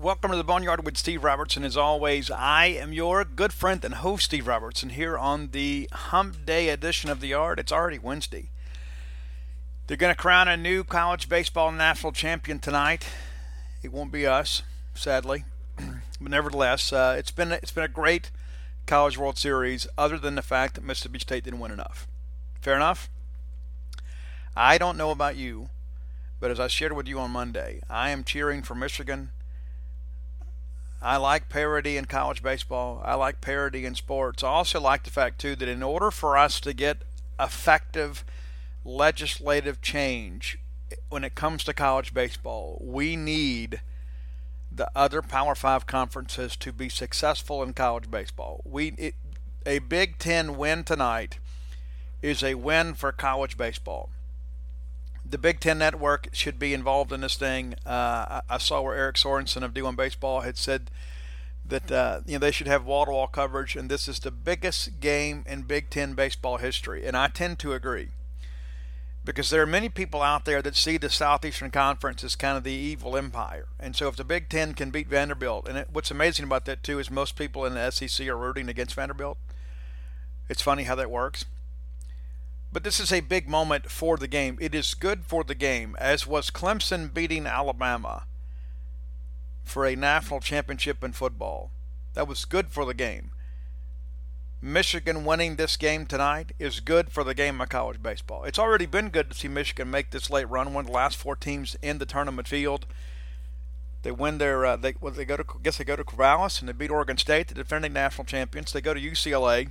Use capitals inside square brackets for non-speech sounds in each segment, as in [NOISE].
Welcome to the Boneyard with Steve Robertson. As always, I am your good friend and host, Steve Robertson, here on the Hump Day edition of the Yard. It's already Wednesday. They're going to crown a new college baseball national champion tonight. It won't be us, sadly, [CLEARS THROAT] but nevertheless, uh, it's been it's been a great College World Series. Other than the fact that Mississippi State didn't win enough. Fair enough. I don't know about you, but as I shared with you on Monday, I am cheering for Michigan I like parity in college baseball. I like parity in sports. I also like the fact, too, that in order for us to get effective legislative change when it comes to college baseball, we need the other Power Five conferences to be successful in college baseball. We it, a Big Ten win tonight is a win for college baseball the Big Ten Network should be involved in this thing. Uh, I, saw where Eric Sorenson of D1 Baseball had said that uh, you know they should have wall-to-wall coverage, and this is the biggest game in Big Ten baseball history. And I tend to agree because there are many people out there that see the Southeastern Conference as kind of the evil empire. And so if the Big Ten can beat Vanderbilt, and it, what's amazing about that too is most people in the SEC are rooting against Vanderbilt. It's funny how that works. But this is a big moment for the game. It is good for the game, as was Clemson beating Alabama for a national championship in football. That was good for the game. Michigan winning this game tonight is good for the game of college baseball. It's already been good to see Michigan make this late run, one of the last four teams in the tournament field. They win their uh, they well, they go to I guess they go to Corvallis and they beat Oregon State, the defending national champions. They go to UCLA,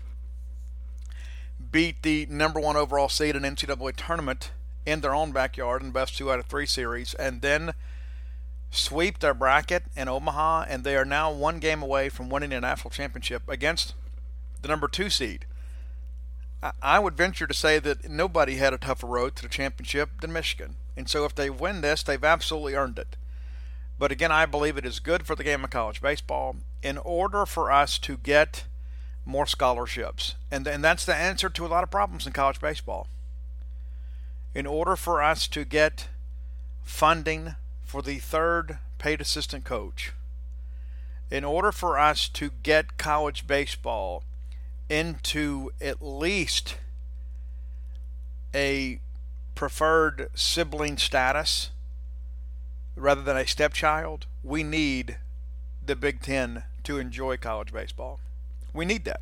beat the number one overall seed in NCAA tournament in their own backyard in best two out of three series, and then sweep their bracket in Omaha, and they are now one game away from winning a national championship against the number two seed. I would venture to say that nobody had a tougher road to the championship than Michigan. And so if they win this, they've absolutely earned it. But again, I believe it is good for the game of college baseball in order for us to get more scholarships. And, and that's the answer to a lot of problems in college baseball. In order for us to get funding for the third paid assistant coach, in order for us to get college baseball into at least a preferred sibling status rather than a stepchild, we need the Big Ten to enjoy college baseball. We need that.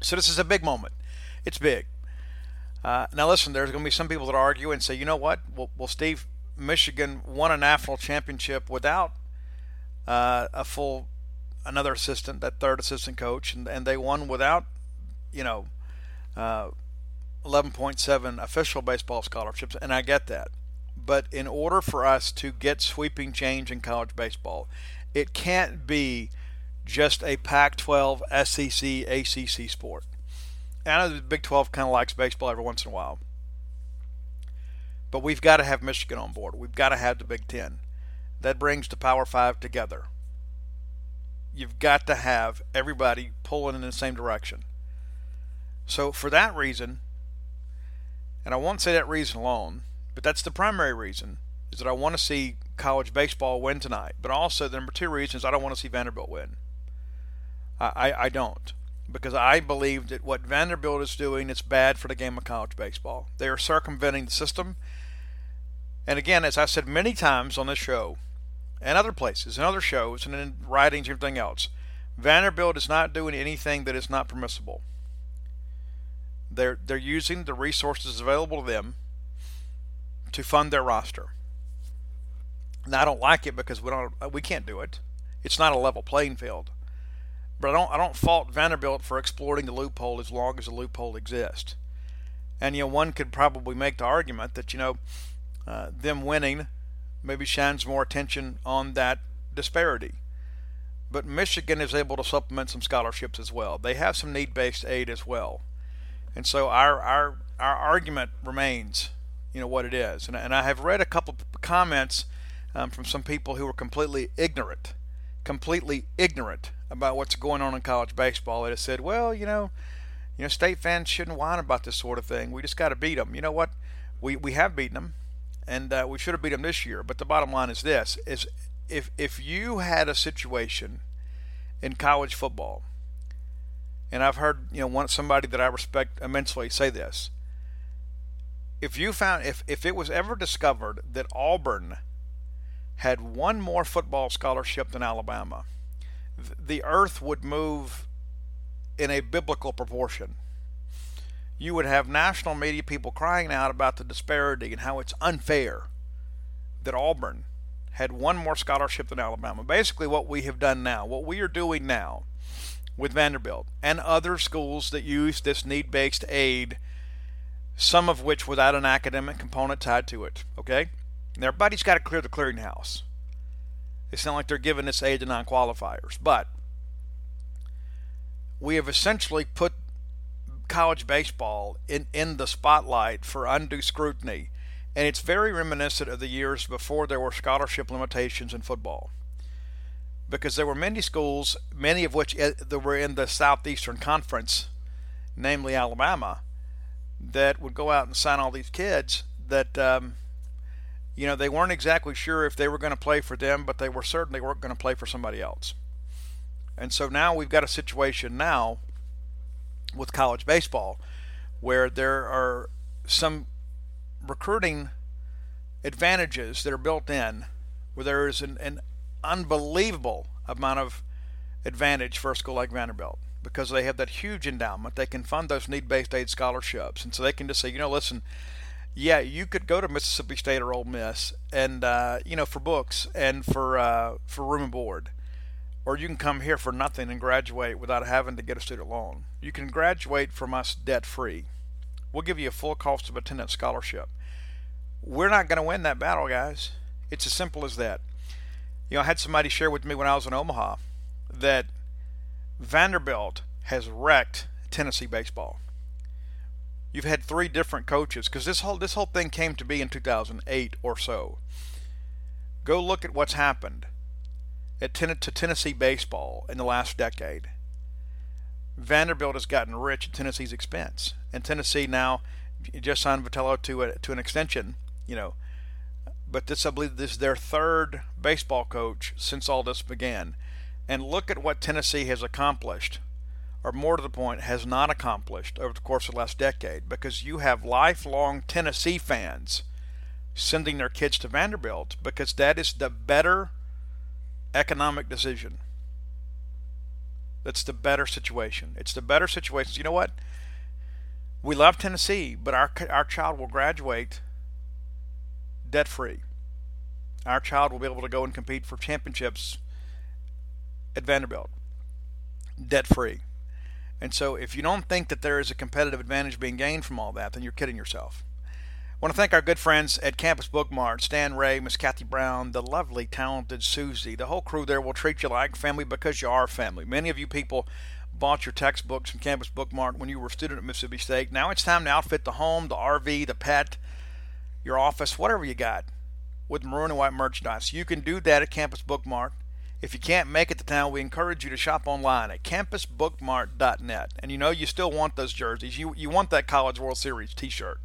So this is a big moment. It's big. Uh, now listen, there's going to be some people that argue and say, you know what? Well, well Steve, Michigan won a national championship without uh, a full another assistant, that third assistant coach, and, and they won without, you know, uh, 11.7 official baseball scholarships, and I get that. But in order for us to get sweeping change in college baseball, it can't be just a Pac 12, SEC, ACC sport. I know the Big 12 kind of likes baseball every once in a while. But we've got to have Michigan on board. We've got to have the Big Ten. That brings the Power Five together. You've got to have everybody pulling in the same direction. So, for that reason, and I won't say that reason alone, but that's the primary reason, is that I want to see college baseball win tonight. But also, the number two reason is I don't want to see Vanderbilt win. I, I, don't because I believe that what Vanderbilt is doing is bad for the game of college baseball. They are circumventing the system. And again, as I said many times on this show, and other places, and other shows, and in writings and everything else, Vanderbilt is not doing anything that is not permissible. They're they're using the resources available to them to fund their roster. Now I don't like it because we don't we can't do it. It's not a level playing field. But I don't I don't fault Vanderbilt for exploiting the loophole as long as the loophole exists. And you know one could probably make the argument that you know uh, them winning maybe shines more attention on that disparity. But Michigan is able to supplement some scholarships as well. They have some need-based aid as well, and so our our our argument remains, you know, what it is. And, and I have read a couple comments um, from some people who are completely ignorant, completely ignorant about what's going on in college baseball that have said, well, you know, you know, state fans shouldn't whine about this sort of thing. We just got to beat them. You know what? We we have beaten them, and uh, we should have beat them this year. But the bottom line is this: is if if you had a situation in college football, and I've heard you know one somebody that I respect immensely say this. If you found if if it was ever discovered that Auburn had one more football scholarship than Alabama, the earth would move in a biblical proportion. You would have national media people crying out about the disparity and how it's unfair that Auburn had one more scholarship than Alabama. Basically, what we have done now, what we are doing now with Vanderbilt and other schools that use this need based aid, some of which without an academic component tied to it. Okay? And everybody's got to clear the clearinghouse. It's not like they're giving this aid to non qualifiers. But we have essentially put college baseball in, in the spotlight for undue scrutiny, and it's very reminiscent of the years before there were scholarship limitations in football. Because there were many schools, many of which eh, were in the Southeastern Conference, namely Alabama, that would go out and sign all these kids that um, you know, they weren't exactly sure if they were going to play for them, but they were certain they weren't going to play for somebody else. And so now we've got a situation now with college baseball where there are some recruiting advantages that are built in, where there is an, an unbelievable amount of advantage for a school like Vanderbilt because they have that huge endowment. They can fund those need based aid scholarships. And so they can just say, you know, listen, yeah, you could go to Mississippi State or Ole Miss and, uh, you know, for books and for, uh, for room and board. Or you can come here for nothing and graduate without having to get a student loan. You can graduate from us debt free. We'll give you a full cost of attendance scholarship. We're not going to win that battle, guys. It's as simple as that. You know, I had somebody share with me when I was in Omaha that Vanderbilt has wrecked Tennessee baseball. You've had three different coaches because this whole this whole thing came to be in 2008 or so. Go look at what's happened at ten, to Tennessee baseball in the last decade. Vanderbilt has gotten rich at Tennessee's expense, and Tennessee now just signed Vitello to a, to an extension. You know, but this I believe this is their third baseball coach since all this began. And look at what Tennessee has accomplished, or more to the point, has not accomplished over the course of the last decade, because you have lifelong Tennessee fans sending their kids to Vanderbilt because that is the better economic decision. That's the better situation. It's the better situation. You know what? We love Tennessee, but our our child will graduate debt free. Our child will be able to go and compete for championships at Vanderbilt debt free. And so if you don't think that there is a competitive advantage being gained from all that, then you're kidding yourself. I want to thank our good friends at Campus Bookmart, Stan Ray, Miss Kathy Brown, the lovely, talented Susie. The whole crew there will treat you like family because you are family. Many of you people bought your textbooks from Campus Bookmart when you were a student at Mississippi State. Now it's time to outfit the home, the RV, the pet, your office, whatever you got with maroon and white merchandise. You can do that at Campus Bookmart. If you can't make it to town, we encourage you to shop online at campusbookmart.net. And you know you still want those jerseys. You you want that College World Series T-shirt.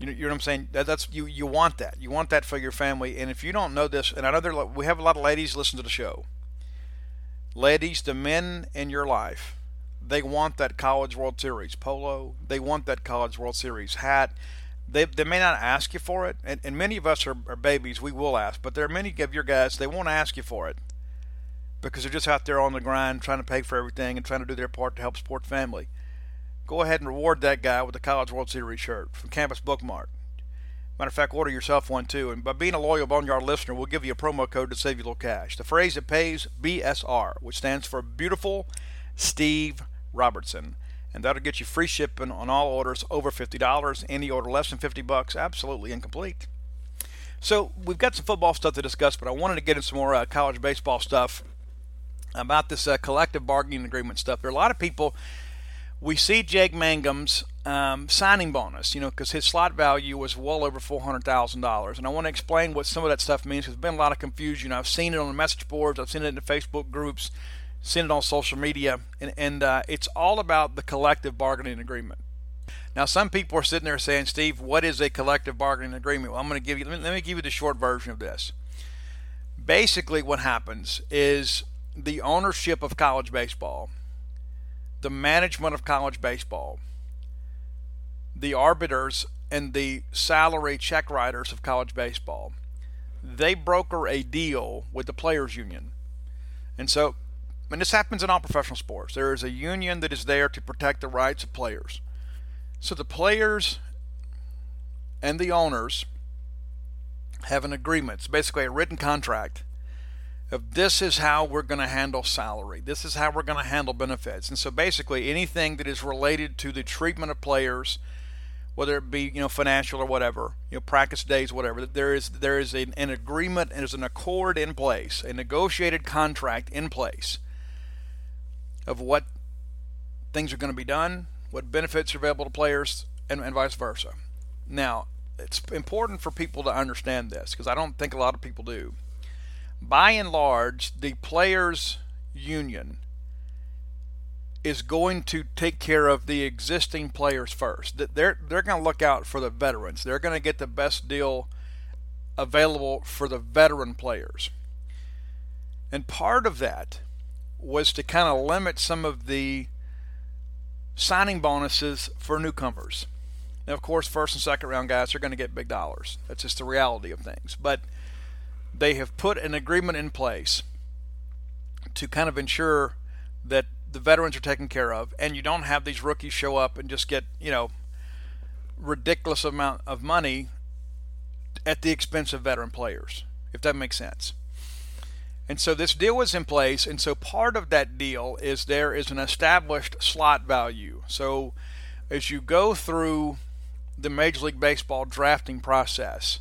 You know, you know what I'm saying? That, that's you you want that. You want that for your family. And if you don't know this, and I know there, we have a lot of ladies listen to the show. Ladies, the men in your life, they want that College World Series polo. They want that College World Series hat. They, they may not ask you for it, and, and many of us are, are babies. We will ask, but there are many of your guys they won't ask you for it because they're just out there on the grind trying to pay for everything and trying to do their part to help support family. Go ahead and reward that guy with the College World Series shirt from Campus Bookmart. Matter of fact, order yourself one too. And by being a loyal Boneyard listener, we'll give you a promo code to save you a little cash. The phrase that pays BSR, which stands for Beautiful Steve Robertson. And that'll get you free shipping on all orders over $50. Any order less than 50 bucks, absolutely incomplete. So we've got some football stuff to discuss, but I wanted to get into some more uh, college baseball stuff about this uh, collective bargaining agreement stuff. There are a lot of people. We see Jake Mangum's um, signing bonus, you know, because his slot value was well over four hundred thousand dollars, and I want to explain what some of that stuff means. There's been a lot of confusion. I've seen it on the message boards. I've seen it in the Facebook groups. Seen it on social media, and, and uh, it's all about the collective bargaining agreement. Now, some people are sitting there saying, "Steve, what is a collective bargaining agreement?" Well, I'm going to give you. Let me, let me give you the short version of this. Basically, what happens is the ownership of college baseball, the management of college baseball, the arbiters and the salary check writers of college baseball, they broker a deal with the players union. And so, and this happens in all professional sports, there is a union that is there to protect the rights of players. So the players and the owners have an agreement. It's basically a written contract of this is how we're going to handle salary. This is how we're going to handle benefits. And so basically anything that is related to the treatment of players, whether it be, you know, financial or whatever, you know, practice days, whatever, there is there is an, an agreement and there's an accord in place, a negotiated contract in place of what things are going to be done, what benefits are available to players, and, and vice versa. Now, it's important for people to understand this because I don't think a lot of people do by and large, the players' union is going to take care of the existing players first. They're they're going to look out for the veterans. They're going to get the best deal available for the veteran players. And part of that was to kind of limit some of the signing bonuses for newcomers. Now, of course, first and second round guys are going to get big dollars. That's just the reality of things. But they have put an agreement in place to kind of ensure that the veterans are taken care of, and you don't have these rookies show up and just get you know ridiculous amount of money at the expense of veteran players, if that makes sense. And so this deal was in place, and so part of that deal is there is an established slot value. So as you go through the Major League Baseball drafting process,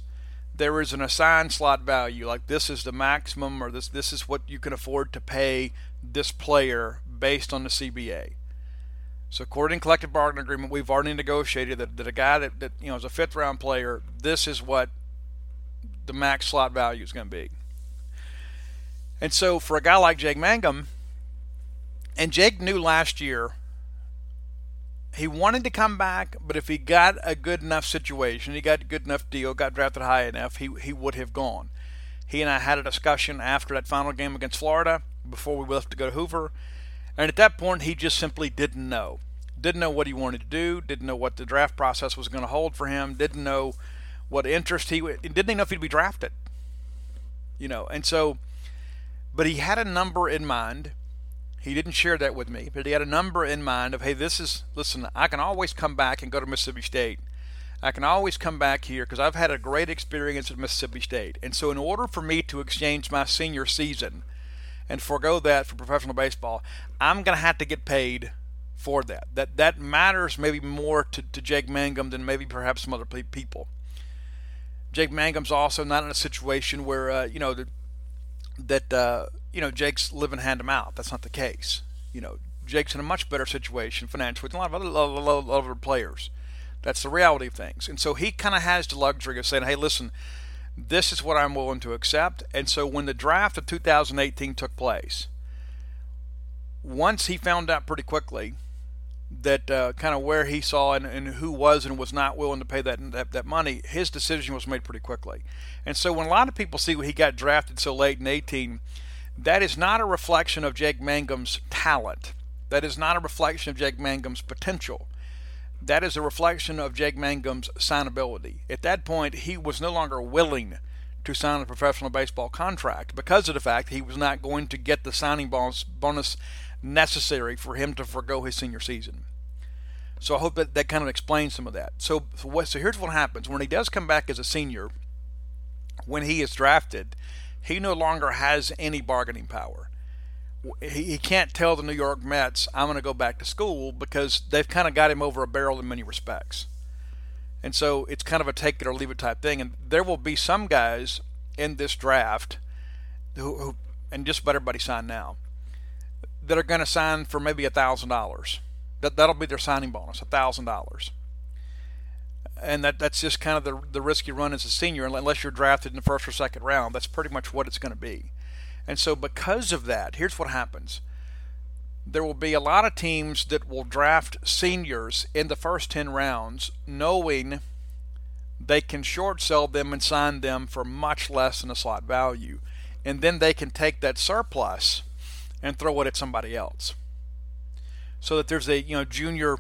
there is an assigned slot value. Like this is the maximum, or this this is what you can afford to pay this player based on the CBA. So according to collective bargaining agreement, we've already negotiated that, that a guy that, that you know is a fifth round player, this is what the max slot value is going to be. And so for a guy like Jake Mangum, and Jake knew last year he wanted to come back, but if he got a good enough situation, he got a good enough deal, got drafted high enough, he he would have gone. He and I had a discussion after that final game against Florida before we left to go to Hoover. And at that point, he just simply didn't know. Didn't know what he wanted to do, didn't know what the draft process was going to hold for him, didn't know what interest he didn't even know if he'd be drafted. You know, and so, but he had a number in mind he didn't share that with me, but he had a number in mind of, hey, this is, listen, I can always come back and go to Mississippi State. I can always come back here because I've had a great experience at Mississippi State. And so, in order for me to exchange my senior season and forego that for professional baseball, I'm going to have to get paid for that. That that matters maybe more to, to Jake Mangum than maybe perhaps some other people. Jake Mangum's also not in a situation where uh, you know the, that uh, you know, Jake's living hand to mouth. That's not the case. You know, Jake's in a much better situation financially than a lot of other, lot other players. That's the reality of things. And so he kind of has the luxury of saying, hey, listen, this is what I'm willing to accept. And so when the draft of 2018 took place, once he found out pretty quickly that uh, kind of where he saw and, and, who was and was not willing to pay that, that, that money, his decision was made pretty quickly. And so when a lot of people see he got drafted so late in 18, that is not a reflection of Jake Mangum's talent. That is not a reflection of Jake Mangum's potential. That is a reflection of Jake Mangum's signability. At that point, he was no longer willing to sign a professional baseball contract because of the fact he was not going to get the signing bonus necessary for him to forego his senior season. So I hope that that kind of explains some of that. So, so, what, so here's what happens when he does come back as a senior. When he is drafted, he no longer has any bargaining power. He, can't tell the New York Mets, I'm going to go back to school because they've kind of got him over a barrel in many respects. And so it's kind of a take it or leave it type thing. And there will be some guys in this draft who, who and just about everybody signed now, that are going to sign for maybe a thousand dollars. That that'll be their signing bonus, a thousand dollars and that that's just kind of the the risk you run as a senior unless you're drafted in the first or second round. That's pretty much what it's going to be. And so because of that, here's what happens. There will be a lot of teams that will draft seniors in the first 10 rounds knowing they can short sell them and sign them for much less than a slot value. And then they can take that surplus and throw it at somebody else. So that there's a you know junior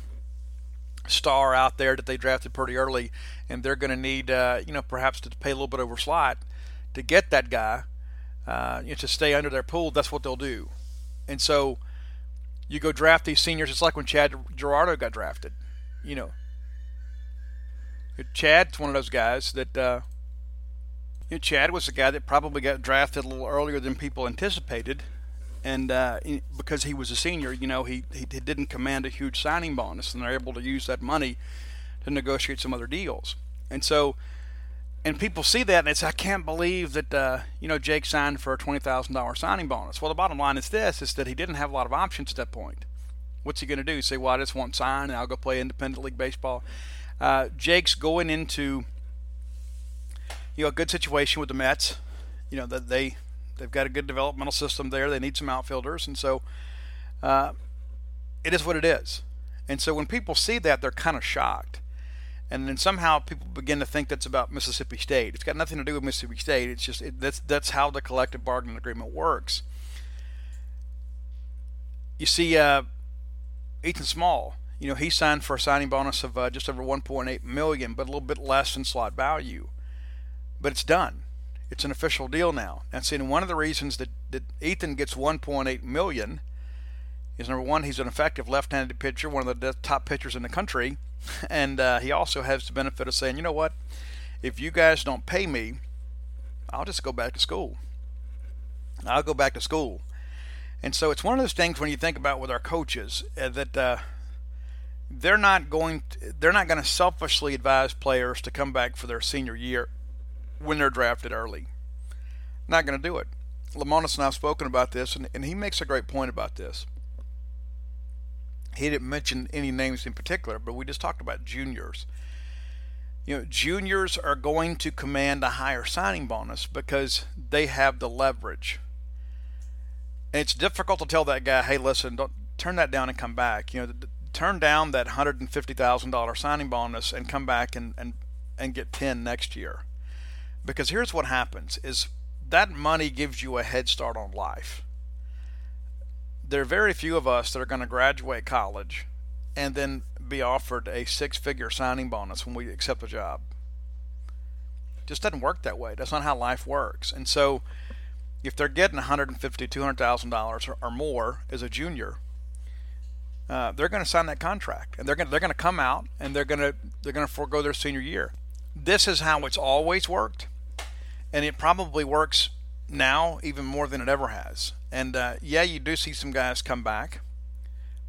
star out there that they drafted pretty early, and they're going to need, uh, you know, perhaps to pay a little bit over slot to get that guy, uh, you know, to stay under their pool. That's what they'll do, and so you go draft these seniors. It's like when Chad Gerardo got drafted, you know. Chad's one of those guys that. Uh, you know, Chad was the guy that probably got drafted a little earlier than people anticipated, and uh, because he was a senior, you know, he, he didn't command a huge signing bonus, and they're able to use that money to negotiate some other deals. And so, and people see that, and it's I can't believe that uh, you know Jake signed for a twenty thousand dollars signing bonus. Well, the bottom line is this: is that he didn't have a lot of options at that point. What's he going to do? Say, well, I just want sign, and I'll go play independent league baseball. Uh, Jake's going into you know a good situation with the Mets. You know that they They've got a good developmental system there. They need some outfielders, and so uh, it is what it is. And so when people see that, they're kind of shocked. And then somehow people begin to think that's about Mississippi State. It's got nothing to do with Mississippi State. It's just it, that's that's how the collective bargaining agreement works. You see, uh, Ethan Small, You know, he signed for a signing bonus of uh, just over 1.8 million, but a little bit less than slot value. But it's done. It's an official deal now. And see, one of the reasons that, that Ethan gets 1.8 million is number one, he's an effective left-handed pitcher, one of the top pitchers in the country, [LAUGHS] and uh, he also has the benefit of saying, you know what, if you guys don't pay me, I'll just go back to school. I'll go back to school. And so it's one of those things when you think about with our coaches uh, that uh, they're not going to, they're not going to selfishly advise players to come back for their senior year when they're drafted early. Not going to do it. Lemonis and I have spoken about this, and, and he makes a great point about this. He didn't mention any names in particular, but we just talked about juniors. You know, juniors are going to command a higher signing bonus because they have the leverage. And it's difficult to tell that guy, hey, listen, don't turn that down and come back. You know, turn down that $150,000 signing bonus and come back and, and, and get 10 next year. Because here's what happens is that money gives you a head start on life there are very few of us that are going to graduate college and then be offered a six figure signing bonus when we accept a job. It just doesn't work that way. That's not how life works. And so if they're getting $150,000, $200,000 or more as a junior, uh, they're going to sign that contract and they're going to, they're going to come out and they're going to they're going to forego their senior year. This is how it's always worked, and it probably works now even more than it ever has. And uh, yeah, you do see some guys come back,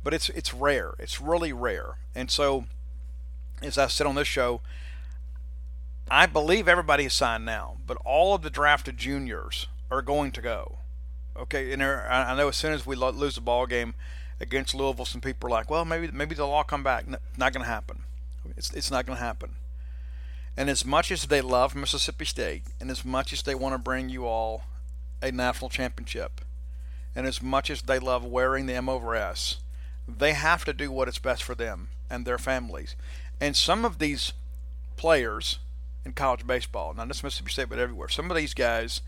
but it's it's rare. It's really rare. And so, as I said on this show, I believe everybody is signed now, but all of the drafted juniors are going to go. Okay, and I know as soon as we lose the ball game against Louisville, some people are like, "Well, maybe maybe they'll all come back." No, not going to happen. It's it's not going to happen. And as much as they love Mississippi State, and as much as they want to bring you all a national championship, and as much as they love wearing the M over S, they have to do what is best for them and their families. And some of these players in college baseball, not just Mississippi State, but everywhere, some of these guys,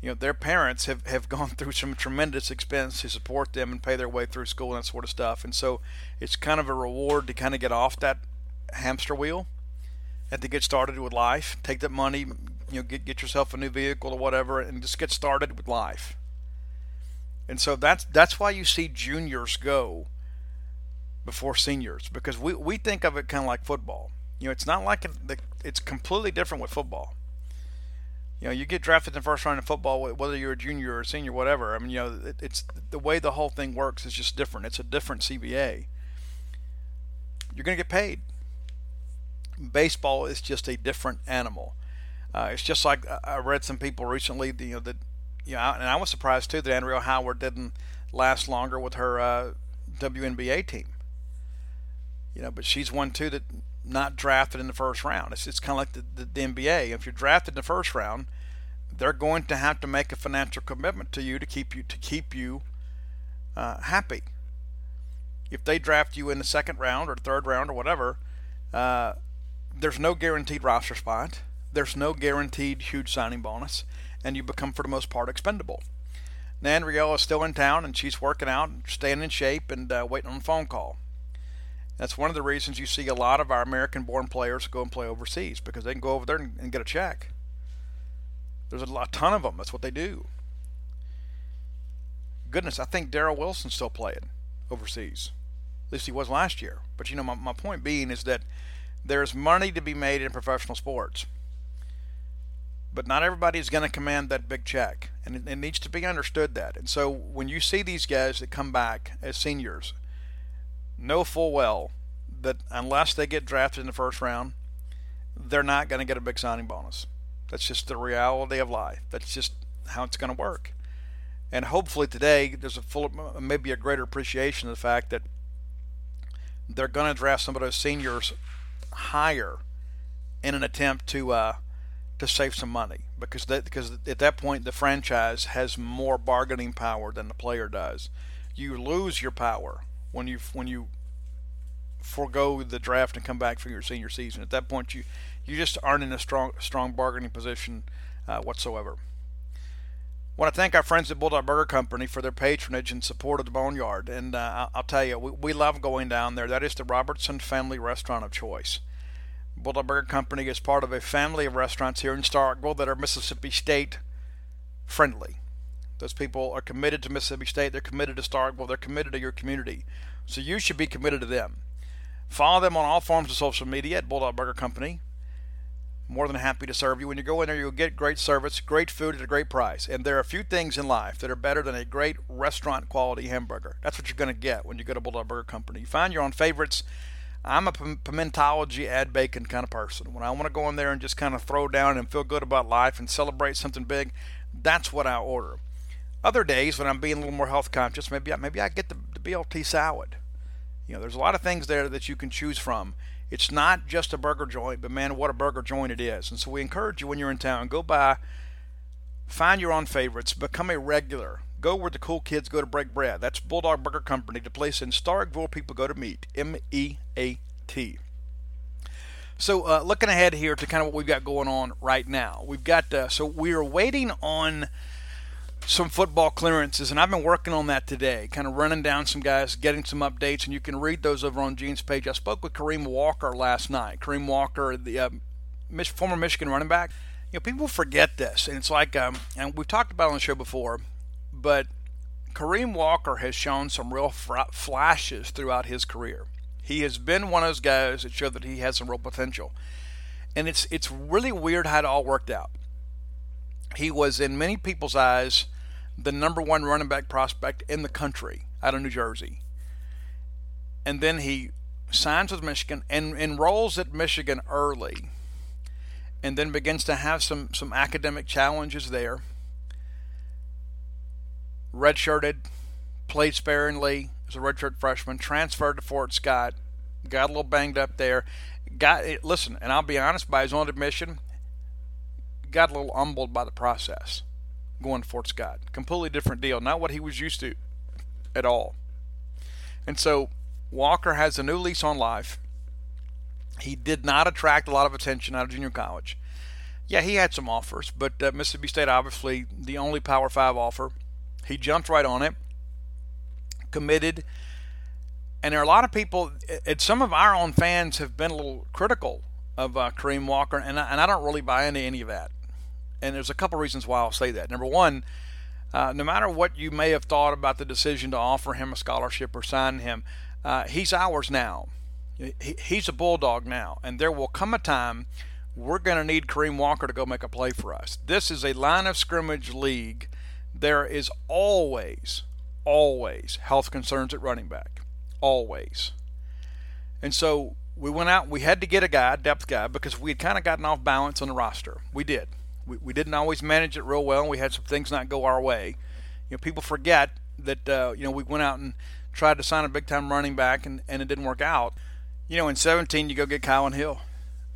you know, their parents have, have gone [LAUGHS] through some tremendous expense to support them and pay their way through school and that sort of stuff. And so it's kind of a reward to kind of get off that hamster wheel and to get started with life. Take that money, you know, get get yourself a new vehicle or whatever, and just get started with life. And so that's that's why you see juniors go before seniors because we, we think of it kind of like football. You know, it's not like a, it's completely different with football. You know, you get drafted in the first round in football, whether you're a junior or a senior, whatever. I mean, you know, it, it's the way the whole thing works is just different. It's a different CBA. You're going to get paid baseball is just a different animal. Uh, it's just like uh, I read some people recently, you know, that you know, and I was surprised too that Anriel Howard didn't last longer with her uh, WNBA team. You know, but she's one too that not drafted in the first round. It's it's kind of like the, the, the NBA. If you're drafted in the first round, they're going to have to make a financial commitment to you to keep you to keep you uh, happy. If they draft you in the second round or third round or whatever, uh, there's no guaranteed roster spot. There's no guaranteed huge signing bonus, and you become for the most part expendable. Anriel is still in town, and she's working out, staying in shape, and uh, waiting on a phone call. That's one of the reasons you see a lot of our American-born players go and play overseas because they can go over there and, and get a check. There's a, lot, a ton of them. That's what they do. Goodness, I think Daryl Wilson's still playing overseas. At least he was last year. But you know, my, my point being is that there's money to be made in professional sports. But not everybody is going to command that big check. And it, it needs to be understood that. And so when you see these guys that come back as seniors, know full well that unless they get drafted in the first round, they're not going to get a big signing bonus. That's just the reality of life. That's just how it's going to work. And hopefully today there's a full, maybe a greater appreciation of the fact that they're going to draft some of those seniors higher in an attempt to uh, to save some money because that because at that point the franchise has more bargaining power than the player does. You lose your power when you when you forego the draft and come back for your senior season. At that point, you you just aren't in a strong strong bargaining position uh, whatsoever. Want to thank our friends at Bulldog Burger Company for their patronage and support of the Boneyard. And uh, I'll tell you, we, we love going down there. That is the Robertson family restaurant of choice. Bulldog Burger Company is part of a family of restaurants here in Starkville that are Mississippi State friendly. Those people are committed to Mississippi State. They're committed to Starkville. They're committed to your community. So you should be committed to them. Follow them on all forms of social media at Bulldog Burger Company more than happy to serve you. When you go in there, you'll get great service, great food at a great price. And there are a few things in life that are better than a great restaurant quality hamburger. That's what you're going to get when you go to Bulldog Burger Company. You find your own favorites. I'm a pimentology add bacon kind of person. When I want to go in there and just kind of throw down and feel good about life and celebrate something big, that's what I order. Other days when I'm being a little more health conscious, maybe I, maybe I get the, the BLT salad. You know, there's a lot of things there that you can choose from. It's not just a burger joint, but man, what a burger joint it is. And so we encourage you when you're in town, go by, find your own favorites, become a regular. Go where the cool kids go to break bread. That's Bulldog Burger Company, the place in Starkville people go to meet. M E A T. So, uh, looking ahead here to kind of what we've got going on right now, we've got uh, so we are waiting on some football clearances, and I've been working on that today, kind of running down some guys, getting some updates, and you can read those over on Gene's page. I spoke with Kareem Walker last night. Kareem Walker, the uh, former Michigan running back. You know, people forget this, and it's like, um, and we've talked about on the show before, but Kareem Walker has shown some real flashes throughout his career. He has been one of those guys that showed that he has some real potential, and it's it's really weird how it all worked out. He was in many people's eyes the number one running back prospect in the country out of New Jersey. And then he signs with Michigan and enrolls at Michigan early and then begins to have some, some academic challenges there. Redshirted, played sparingly as a redshirt freshman, transferred to Fort Scott, got a little banged up there. Got eh, listen, and I'll be honest, by his own admission, got a little humbled by the process going to Fort Scott. Completely different deal. Not what he was used to at all. And so Walker has a new lease on life. He did not attract a lot of attention out of junior college. Yeah, he had some offers, but uh, Mississippi State obviously the only Power Five offer. He jumped right on it, committed, and there are a lot of people. It, some of our own fans have been a little critical of uh, Kareem Walker, and I, and I don't really buy into any of that and there's a couple reasons why I'll say that. Number one, uh, no matter what you may have thought about the decision to offer him a scholarship or sign him, uh, he's ours now. He, he's a bulldog now, and there will come a time we're going to need Kareem Walker to go make a play for us. This is a line of scrimmage league. There is always, always health concerns at running back, always. And so we went out. We had to get a guy, depth guy, because we had kind of gotten off balance on the roster. We did we, we didn't always manage it real well. We had some things not go our way. You know, people forget that uh, you know we went out and tried to sign a big time running back and, and it didn't work out. You know, in 17 you go get Kylin Hill,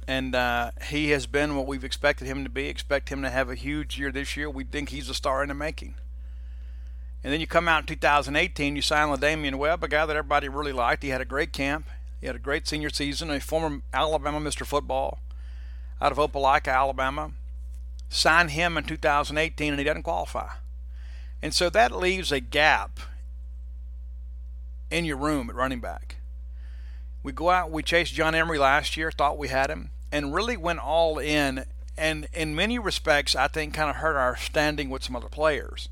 and uh, he has been what we've expected him to be. Expect him to have a huge year this year. We think he's a star in the making. And then you come out in 2018, you sign LaDamian Webb, a guy that everybody really liked. He had a great camp. He had a great senior season. A former Alabama Mr. Football out of Opelika, Alabama sign him in 2018 and he doesn't qualify. And so that leaves a gap in your room at running back. We go out, we chased John Emery last year, thought we had him, and really went all in. And in many respects, I think kind of hurt our standing with some other players.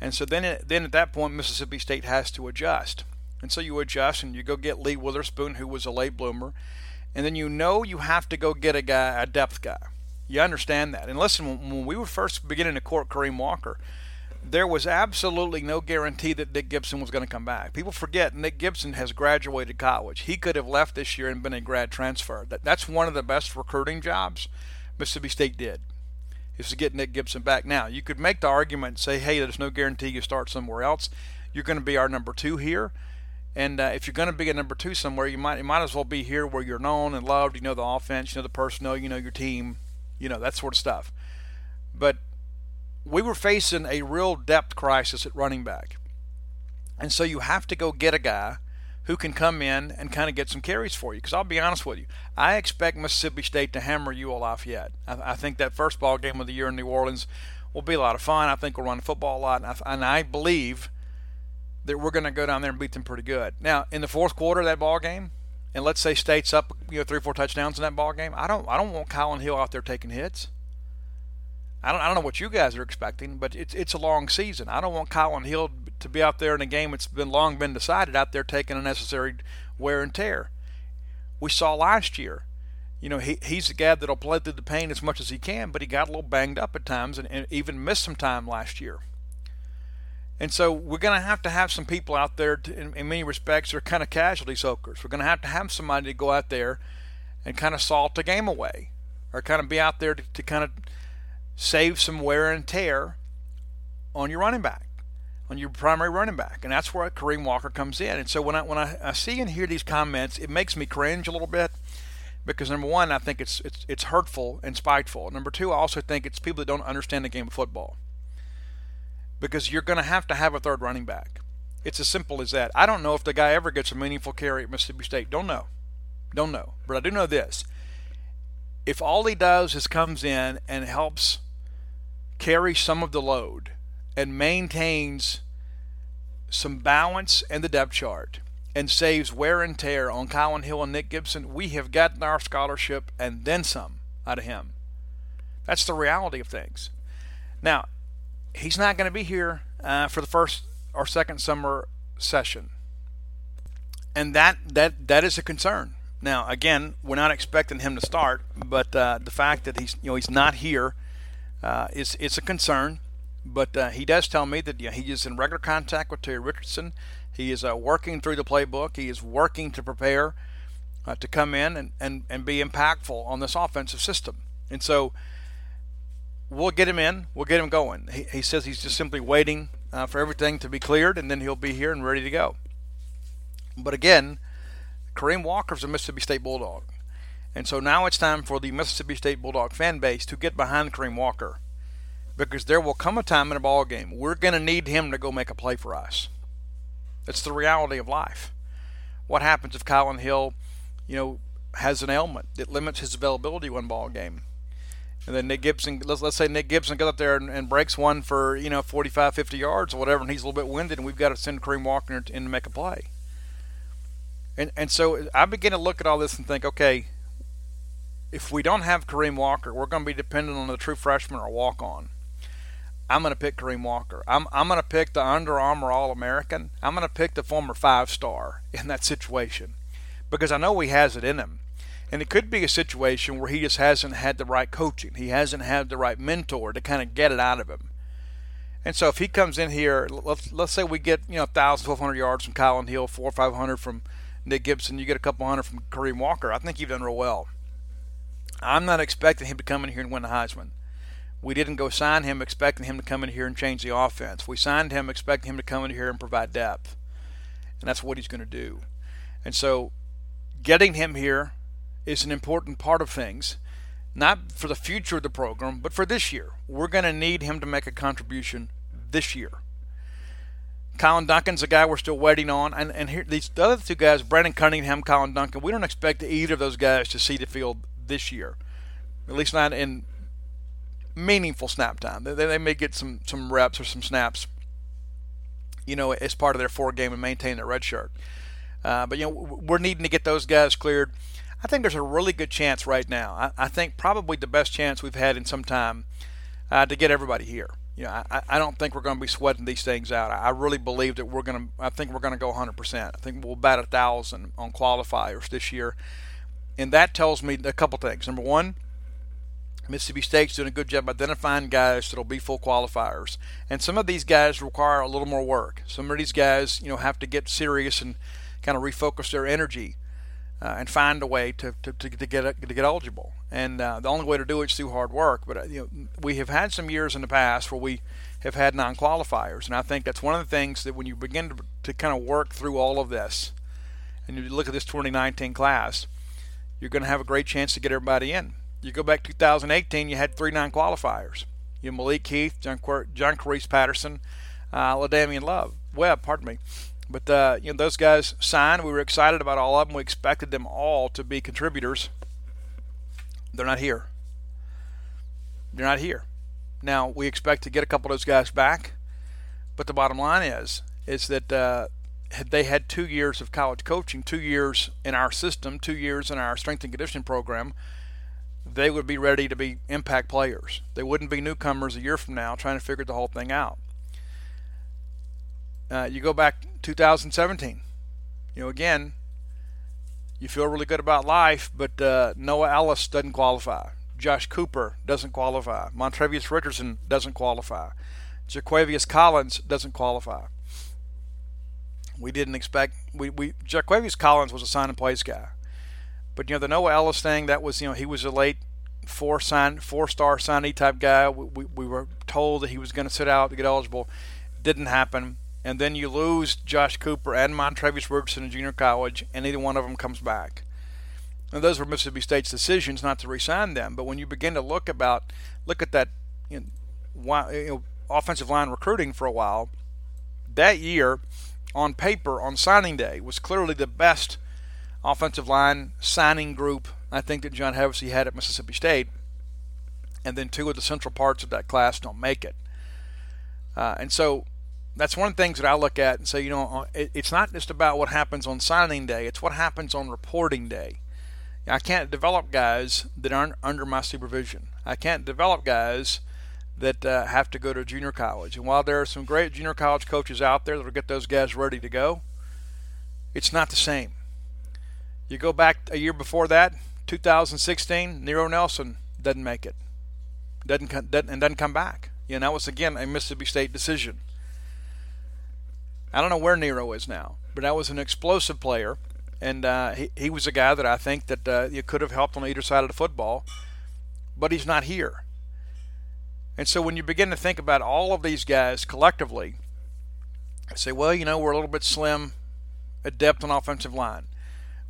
And so then, then at that point, Mississippi State has to adjust. And so you adjust and you go get Lee Witherspoon, who was a late bloomer. And then you know you have to go get a guy, a depth guy. You understand that. And listen, when we were first beginning to court Kareem Walker, there was absolutely no guarantee that Nick Gibson was going to come back. People forget Nick Gibson has graduated college. He could have left this year and been a grad transfer. That, that's one of the best recruiting jobs Mississippi State did, is to get Nick Gibson back. Now, you could make the argument and say, hey, there's no guarantee you start somewhere else. You're going to be our number two here. And uh, if you're going to be a number two somewhere, you might you might as well be here where you're known and loved. You know the offense, you know the personnel, you know your team, you know, that sort of stuff. But we were facing a real depth crisis at running back. And so you have to go get a guy who can come in and kind of get some carries for you. Because I'll be honest with you, I expect Mississippi State to hammer UL Lafayette. I, I, think that first ball game of the year in New Orleans will be a lot of fun. I think we'll run the football a lot, and I, and I believe that we're going to go down there and beat them pretty good. Now, in the fourth quarter of that ball game, and let's say State's up, you know, three or four touchdowns in that ball game, I don't, I don't want Kylin Hill out there taking hits. I don't, I don't know what you guys are expecting, but it's it's a long season. I don't want Kylin Hill to be out there in a game that's been long been decided out there taking unnecessary wear and tear. We saw last year, you know, he, he's the guy that'll play through the pain as much as he can, but he got a little banged up at times and, and even missed some time last year. And so we're going to have to have some people out there, to, in, in many respects, are kind of casualty soakers. We're going to have to have somebody to go out there and kind of salt the game away, or kind of be out there to, to kind of save some wear and tear on your running back, on your primary running back, and that's where Kareem Walker comes in. And so when I when I, I see and hear these comments, it makes me cringe a little bit because number one, I think it's it's it's hurtful and spiteful. Number two, I also think it's people that don't understand the game of football because you're going to have to have a third running back. It's as simple as that. I don't know if the guy ever gets a meaningful carry at Mississippi State. Don't know. Don't know. But I do know this. If all he does is comes in and helps carry some of the load and maintains some balance in the depth chart and saves wear and tear on Kylin Hill and Nick Gibson, we have gotten our scholarship and then some out of him. That's the reality of things. Now, he's not going to be here uh, for the first or second summer session, and that that that is a concern. Now, again, we're not expecting him to start, but uh, the fact that he's you know he's not here uh, is it's a concern. But uh, he does tell me that you know, he is in regular contact with Terry Richardson. He is uh, working through the playbook. He is working to prepare uh, to come in and, and, and be impactful on this offensive system. And so we'll get him in. We'll get him going. He, he says he's just simply waiting uh, for everything to be cleared, and then he'll be here and ready to go. But again, Kareem Walker's a Mississippi State Bulldog. And so now it's time for the Mississippi State Bulldog fan base to get behind Kareem Walker. Because there will come a time in a ball game we're going to need him to go make a play for us. It's the reality of life. What happens if Kylin Hill, you know, has an ailment that limits his availability one ball game? And then Nick Gibson, let's, let's say Nick Gibson goes up there and, and, breaks one for, you know, 45, 50 yards or whatever, and he's a little bit winded, and we've got to send Kareem Walker in to make a play. And, and so I begin to look at all this and think, okay, if we don't have Kareem Walker, we're going to be dependent on the true freshman or walk on. I'm going to pick Kareem Walker. I'm, I'm going to pick the Under Armour All American. I'm going to pick the former five star in that situation because I know he has it in him. And it could be a situation where he just hasn't had the right coaching. He hasn't had the right mentor to kind of get it out of him. And so if he comes in here, let's, let's say we get, you know, 1,000, 1,200 yards from Kylin Hill, four or 500 from Nick Gibson, you get a couple hundred from Kareem Walker, I think you've done real well. I'm not expecting him to come in here and win the Heisman. We didn't go sign him expecting him to come in here and change the offense. We signed him expecting him to come in here and provide depth. And that's what he's going to do. And so getting him here is an important part of things, not for the future of the program, but for this year. We're going to need him to make a contribution this year. Colin Duncan's a guy we're still waiting on, and and here these the other two guys, Brandon Cunningham, Colin Duncan. We don't expect either of those guys to see the field this year, at least not in meaningful snap time. They, they may get some some reps or some snaps, you know, as part of their four game and maintain their red shirt. Uh, but you know, we're needing to get those guys cleared. I think there's a really good chance right now. I, I think probably the best chance we've had in some time uh, to get everybody here. You know, I, I don't think we're going to be sweating these things out. I really believe that we're going to. I think we're going to go 100%. I think we'll bat a thousand on qualifiers this year, and that tells me a couple things. Number one, Mississippi State's doing a good job identifying guys that'll be full qualifiers, and some of these guys require a little more work. Some of these guys, you know, have to get serious and kind of refocus their energy uh, and find a way to, to, to, to, get to get eligible. And uh, the only way to do it is through hard work. But uh, you know, we have had some years in the past where we have had non-qualifiers, and I think that's one of the things that when you begin to, to kind of work through all of this, and you look at this 2019 class, you're going to have a great chance to get everybody in. You go back 2018, you had three non-qualifiers. You Malik Keith, John, John Carice Patterson, uh, LaDamian Love, Webb, pardon me. But uh, you know, those guys signed. We were excited about all of them. We expected them all to be contributors. They're not here. They're not here. Now we expect to get a couple of those guys back, but the bottom line is is that uh, they had two years of college coaching, two years in our system, two years in our strength and conditioning program. They would be ready to be impact players. They wouldn't be newcomers a year from now trying to figure the whole thing out. Uh, you go back 2017. You know, again, you feel really good about life, but uh, Noah Ellis doesn't qualify. Josh Cooper doesn't qualify. Montrevious Richardson doesn't qualify. Jaquavius Collins doesn't qualify. We didn't expect we, we Jaquavius Collins was a sign and place guy. But you know the Noah Ellis thing that was you know he was a late four sign four star signee type guy. We, we, we were told that he was going to sit out to get eligible. Didn't happen. And then you lose Josh Cooper and Montrevious Richardson in junior college, and neither one of them comes back. And those were Mississippi State's decisions not to resign them. But when you begin to look about look at that you know, you know, offensive line recruiting for a while, that year on paper on signing day was clearly the best offensive line signing group I think that John Hevesy had at Mississippi State. And then two of the central parts of that class don't make it. Uh, and so that's one of the things that I look at and say, you know, uh, it's not just about what happens on signing day, it's what happens on reporting day. I can't develop guys that aren't under my supervision. I can't develop guys that uh, have to go to junior college. And while there are some great junior college coaches out there that will get those guys ready to go, it's not the same. You go back a year before that, 2016, Nero Nelson doesn't make it, doesn't, doesn't and doesn't come back. You know, that was again a Mississippi State decision. I don't know where Nero is now, but that was an explosive player, and uh, he he was a guy that I think that uh, you could have helped on either side of the football, but he's not here. And so when you begin to think about all of these guys collectively, I say, well, you know, we're a little bit slim at depth on offensive line.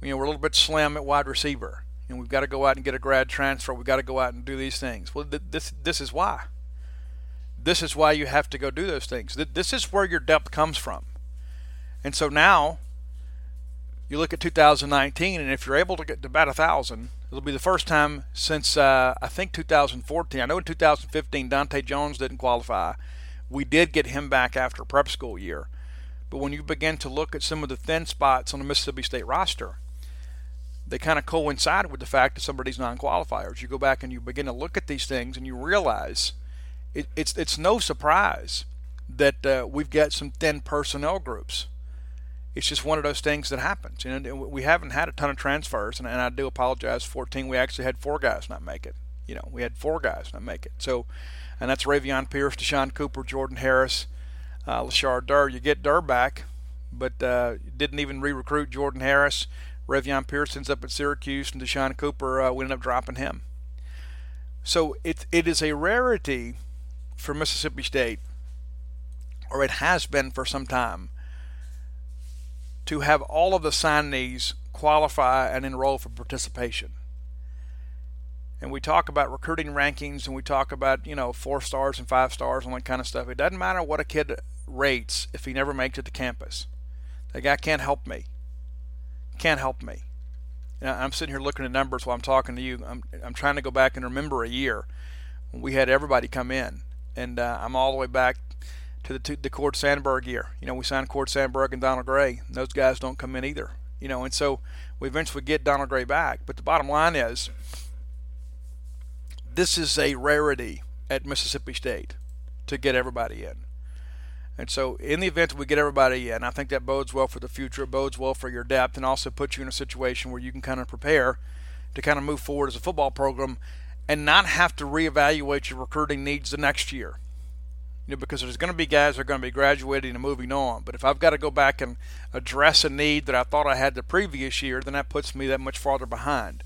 You know, we're a little bit slim at wide receiver. And we've got to go out and get a grad transfer. We've got to go out and do these things. Well, th- this this is why. This is why you have to go do those things. This is where your depth comes from. And so now you look at 2019, and if you're able to get to about a thousand, It'll be the first time since uh, I think 2014. I know in 2015 Dante Jones didn't qualify. We did get him back after prep school year. But when you begin to look at some of the thin spots on the Mississippi State roster, they kind of coincide with the fact that some of these non-qualifiers. You go back and you begin to look at these things, and you realize it, it's it's no surprise that uh, we've got some thin personnel groups it's just one of those things that happens. You know, we haven't had a ton of transfers, and, and I do apologize. 14, we actually had four guys not make it. You know, we had four guys not make it. So, and that's Ravion Pierce, Deshaun Cooper, Jordan Harris, uh, Lashard Durr. You get Durr back, but uh, didn't even re-recruit Jordan Harris. Ravion Pierce ends up at Syracuse, and Deshaun Cooper, uh, we ended up dropping him. So it it is a rarity for Mississippi State, or it has been for some time, to have all of the signees qualify and enroll for participation. And we talk about recruiting rankings and we talk about, you know, four stars and five stars and that kind of stuff. It doesn't matter what a kid rates if he never makes it to campus. That guy can't help me. Can't help me. I'm sitting here looking at numbers while I'm talking to you. I'm, I'm trying to go back and remember a year when we had everybody come in. And uh, I'm all the way back to the to the Cord Sandberg year. You know, we signed Cord Sandberg and Donald Gray. And those guys don't come in either. You know, and so we eventually get Donald Gray back. But the bottom line is, this is a rarity at Mississippi State to get everybody in. And so, in the event that we get everybody in, I think that bodes well for the future. It bodes well for your depth, and also puts you in a situation where you can kind of prepare to kind of move forward as a football program, and not have to reevaluate your recruiting needs the next year you know, because there's going to be guys that are going to be graduating and moving on. But if I've got to go back and address a need that I thought I had the previous year, then that puts me that much farther behind.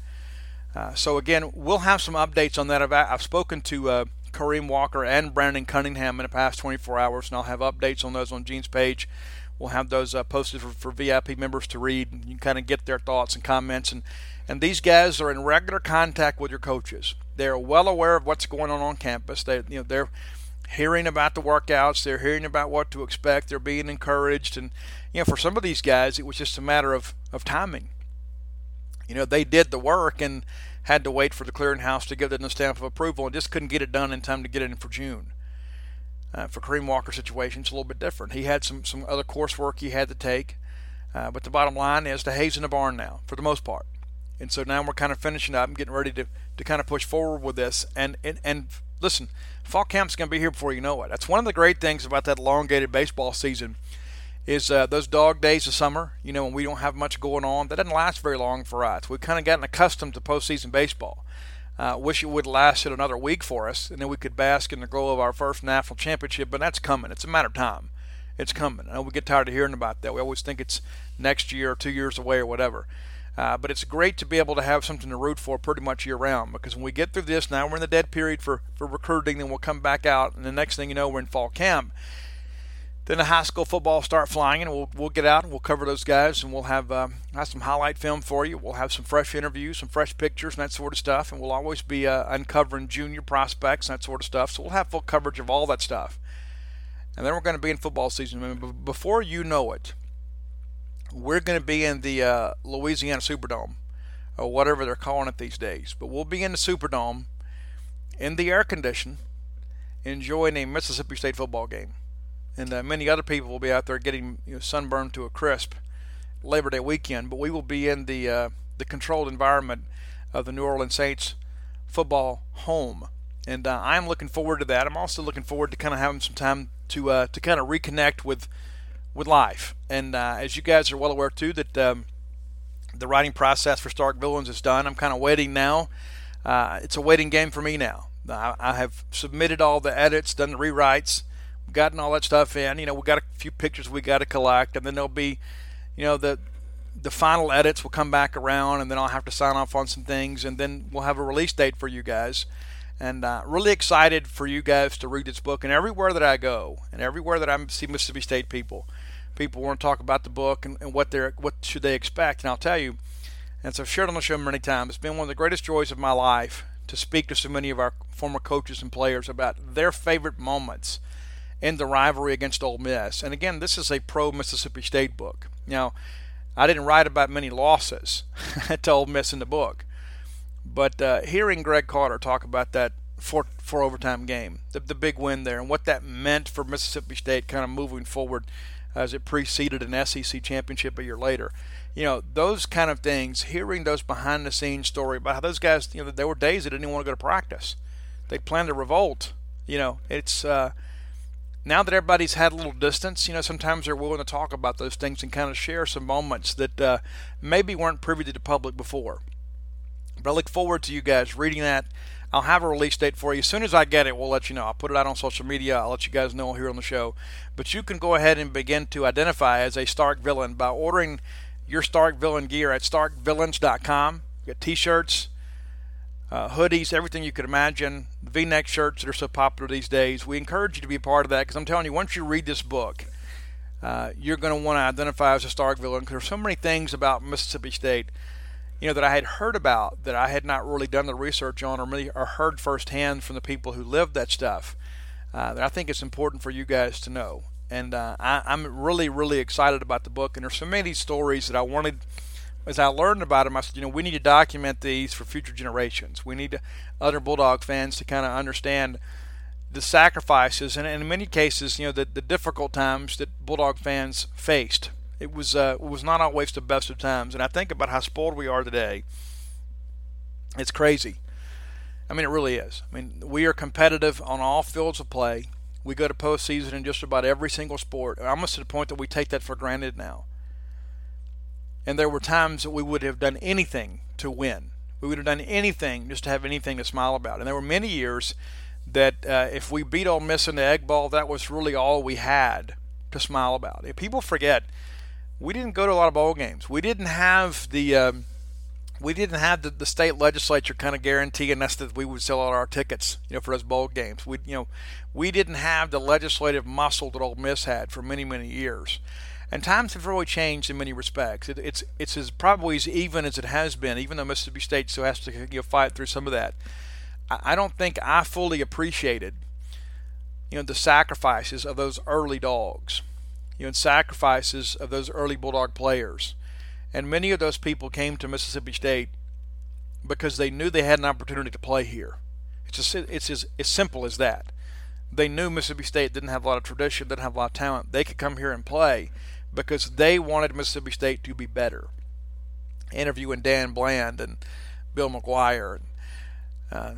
Uh, so again, we'll have some updates on that. I've, I've spoken to uh, Kareem Walker and Brandon Cunningham in the past 24 hours, and I'll have updates on those on Gene's page. We'll have those uh, posted for, for, VIP members to read. You can kind of get their thoughts and comments. And, and these guys are in regular contact with your coaches. They're well aware of what's going on on campus. They, you know, they're hearing about the workouts, they're hearing about what to expect, they're being encouraged, and you know, for some of these guys, it was just a matter of of timing. You know, they did the work and had to wait for the clearinghouse to give them the stamp of approval, and just couldn't get it done in time to get it in for June. Uh, for Kareem Walker's situation, it's a little bit different. He had some some other coursework he had to take, uh, but the bottom line is the hay's in the barn now, for the most part. And so now we're kind of finishing up and getting ready to, to kind of push forward with this. And, and, and listen, fall camp's going to be here before you know it. That's one of the great things about that elongated baseball season is uh, those dog days of summer, you know, when we don't have much going on. That doesn't last very long for us. We've kind of gotten accustomed to postseason baseball. Uh, wish it would last another week for us, and then we could bask in the glow of our first national championship. But that's coming. It's a matter of time. It's coming. I know we get tired of hearing about that. We always think it's next year or two years away or whatever. Uh, but it's great to be able to have something to root for pretty much year round because when we get through this, now we're in the dead period for, for recruiting, then we'll come back out, and the next thing you know, we're in fall camp. Then the high school football start flying, and we'll, we'll get out and we'll cover those guys, and we'll have, uh, have some highlight film for you. We'll have some fresh interviews, some fresh pictures, and that sort of stuff, and we'll always be uh, uncovering junior prospects and that sort of stuff. So we'll have full coverage of all that stuff. And then we're going to be in football season. Mean, before you know it, we're going to be in the uh, Louisiana Superdome, or whatever they're calling it these days. But we'll be in the Superdome, in the air condition, enjoying a Mississippi State football game. And uh, many other people will be out there getting you know, sunburned to a crisp Labor Day weekend. But we will be in the uh, the controlled environment of the New Orleans Saints football home. And uh, I'm looking forward to that. I'm also looking forward to kind of having some time to uh, to kind of reconnect with with life. And uh, as you guys are well aware too, that um, the writing process for Stark Villains is done. I'm kind of waiting now. Uh, it's a waiting game for me now. I, I, have submitted all the edits, done the rewrites, gotten all that stuff in. You know, we got a few pictures we got to collect, and then there'll be, you know, the the final edits will come back around, and then I'll have to sign off on some things, and then we'll have a release date for you guys. And uh, really excited for you guys to read this book. And everywhere that I go, and everywhere that I see Mississippi State people, people want to talk about the book and, and what they're what should they expect. And I'll tell you, and so I've shared on the show many times, it's been one of the greatest joys of my life to speak to so many of our former coaches and players about their favorite moments in the rivalry against Ole Miss. And again, this is a pro Mississippi State book. Now, I didn't write about many losses [LAUGHS] to Ole Miss in the book, but uh, hearing Greg Carter talk about that four, four overtime game, the, the big win there, and what that meant for Mississippi State kind of moving forward as it preceded an SEC championship a year later. You know, those kind of things, hearing those behind the scenes story about how those guys, you know, there were days they didn't even want to go to practice. They planned a revolt. You know, it's uh, now that everybody's had a little distance, you know, sometimes they're willing to talk about those things and kind of share some moments that uh, maybe weren't privy to the public before. But I look forward to you guys reading that I'll have a release date for you. As soon as I get it, we'll let you know. I'll put it out on social media. I'll let you guys know here on the show. But you can go ahead and begin to identify as a Stark villain by ordering your Stark villain gear at starkvillains.com. You got t-shirts, uh, hoodies, everything you could imagine, V-neck shirts that are so popular these days. We encourage you to be a part of that because I'm telling you, once you read this book, uh, you're going to want to identify as a Stark villain because there's so many things about Mississippi State you know that I had heard about that I had not really done the research on or really or heard firsthand from the people who lived that stuff. Uh, that I think it's important for you guys to know. And uh, I, am really, really excited about the book. And there's so many stories that I wanted. As I learned about them, I said, you know, we need to document these for future generations. We need other Bulldog fans to kind of understand the sacrifices and, and in many cases, you know, the, the difficult times that Bulldog fans faced it was uh, it was not always the best of times. And I think about how spoiled we are today. It's crazy. I mean, it really is. I mean, we are competitive on all fields of play. We go to postseason in just about every single sport. Almost to the point that we take that for granted now. And there were times that we would have done anything to win. We would have done anything just to have anything to smile about. And there were many years that uh, if we beat Ole Miss in the Egg Bowl, that was really all we had to smile about. If people forget we didn't go to a lot of bowl games. We didn't have the um, we didn't have the, the state legislature kind of guaranteeing us that we would sell out our tickets, you know, for those bowl games. We, you know, we didn't have the legislative muscle that Ole Miss had for many, many years. And times have really changed in many respects. It, it's it's as probably as even as it has been, even though Mississippi State still has to you know, fight through some of that. I, I don't think I fully appreciated you know, the sacrifices of those early dogs, you know, and sacrifices of those early Bulldog players. And many of those people came to Mississippi State because they knew they had an opportunity to play here. It's just, it's as, as simple as that. They knew Mississippi State didn't have a lot of tradition, didn't have a lot of talent. They could come here and play because they wanted Mississippi State to be better. Interviewing Dan Bland and Bill McGuire, and, uh,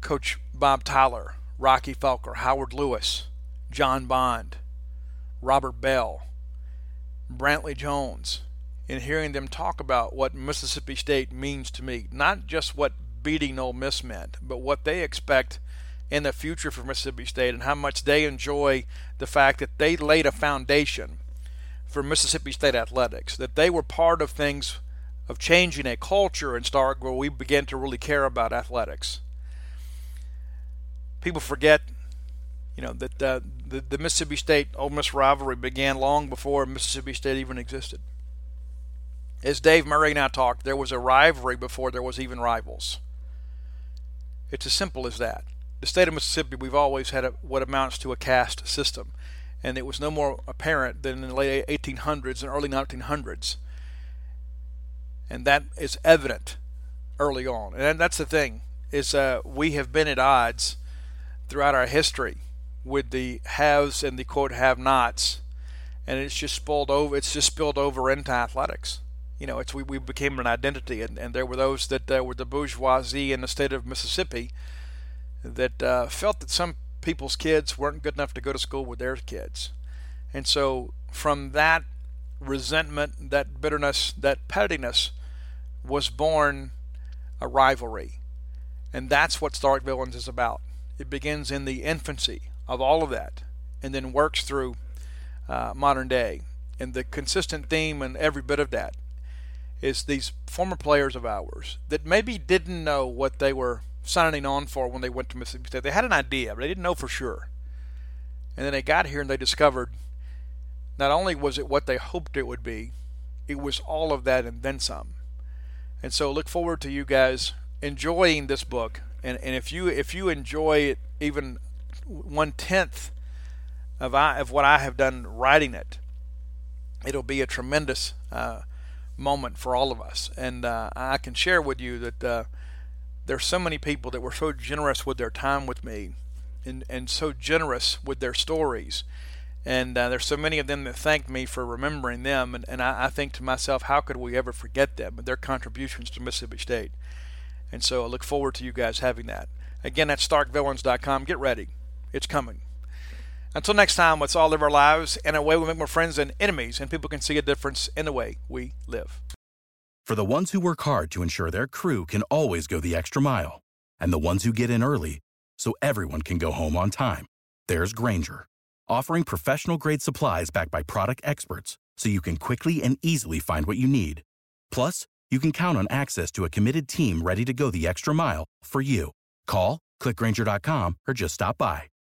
Coach Bob Tyler, Rocky Felker, Howard Lewis, John Bond, Robert Bell, Brantley Jones, in hearing them talk about what Mississippi State means to me, not just what beating Ole Miss meant, but what they expect in the future for Mississippi State and how much they enjoy the fact that they laid a foundation for Mississippi State athletics, that they were part of things of changing a culture in Stark where we began to really care about athletics. People forget, you know, that uh, the, the Mississippi State Ole Miss rivalry began long before Mississippi State even existed. As Dave Murray and I talked, there was a rivalry before there was even rivals. It's as simple as that. The state of Mississippi, we've always had a, what amounts to a caste system, and it was no more apparent than in the late 1800s and early 1900s and that is evident early on. And that's the thing is uh, we have been at odds throughout our history with the haves and the quote have-nots, and it's just spilled over. It's just spilled over into athletics. You know, it's we, we became an identity, and, and there were those that uh, were the bourgeoisie in the state of Mississippi that uh, felt that some people's kids weren't good enough to go to school with their kids, and so from that resentment, that bitterness, that pettiness was born a rivalry. And that's what Stark Villains is about. It begins in the infancy of all of that and then works through uh, modern day. And the consistent theme in every bit of that is these former players of ours that maybe didn't know what they were signing on for when they went to Mississippi State. They had an idea, but they didn't know for sure. And then they got here and they discovered not only was it what they hoped it would be, it was all of that and then some. And so look forward to you guys enjoying this book. And, and if you if you enjoy it even one tenth of I of what I have done writing it, it'll be a tremendous uh, moment for all of us. And uh, I can share with you that uh, there's so many people that were so generous with their time with me, and and so generous with their stories and uh, there's so many of them that thanked me for remembering them. And, and I, I, think to myself, how could we ever forget them and their contributions to Mississippi State? And so I look forward to you guys having that. Again, that's starkvillains.com. Get ready, it's coming. Until next time, let's all live our lives in a way we make more friends than enemies, and people can see a difference in the way we live. For the ones who work hard to ensure their crew can always go the extra mile, and the ones who get in early so everyone can go home on time, there's Grainger offering professional grade supplies backed by product experts so you can quickly and easily find what you need. Plus, you can count on access to a committed team ready to go the extra mile for you. Call, clickgrainger.com, or just stop by.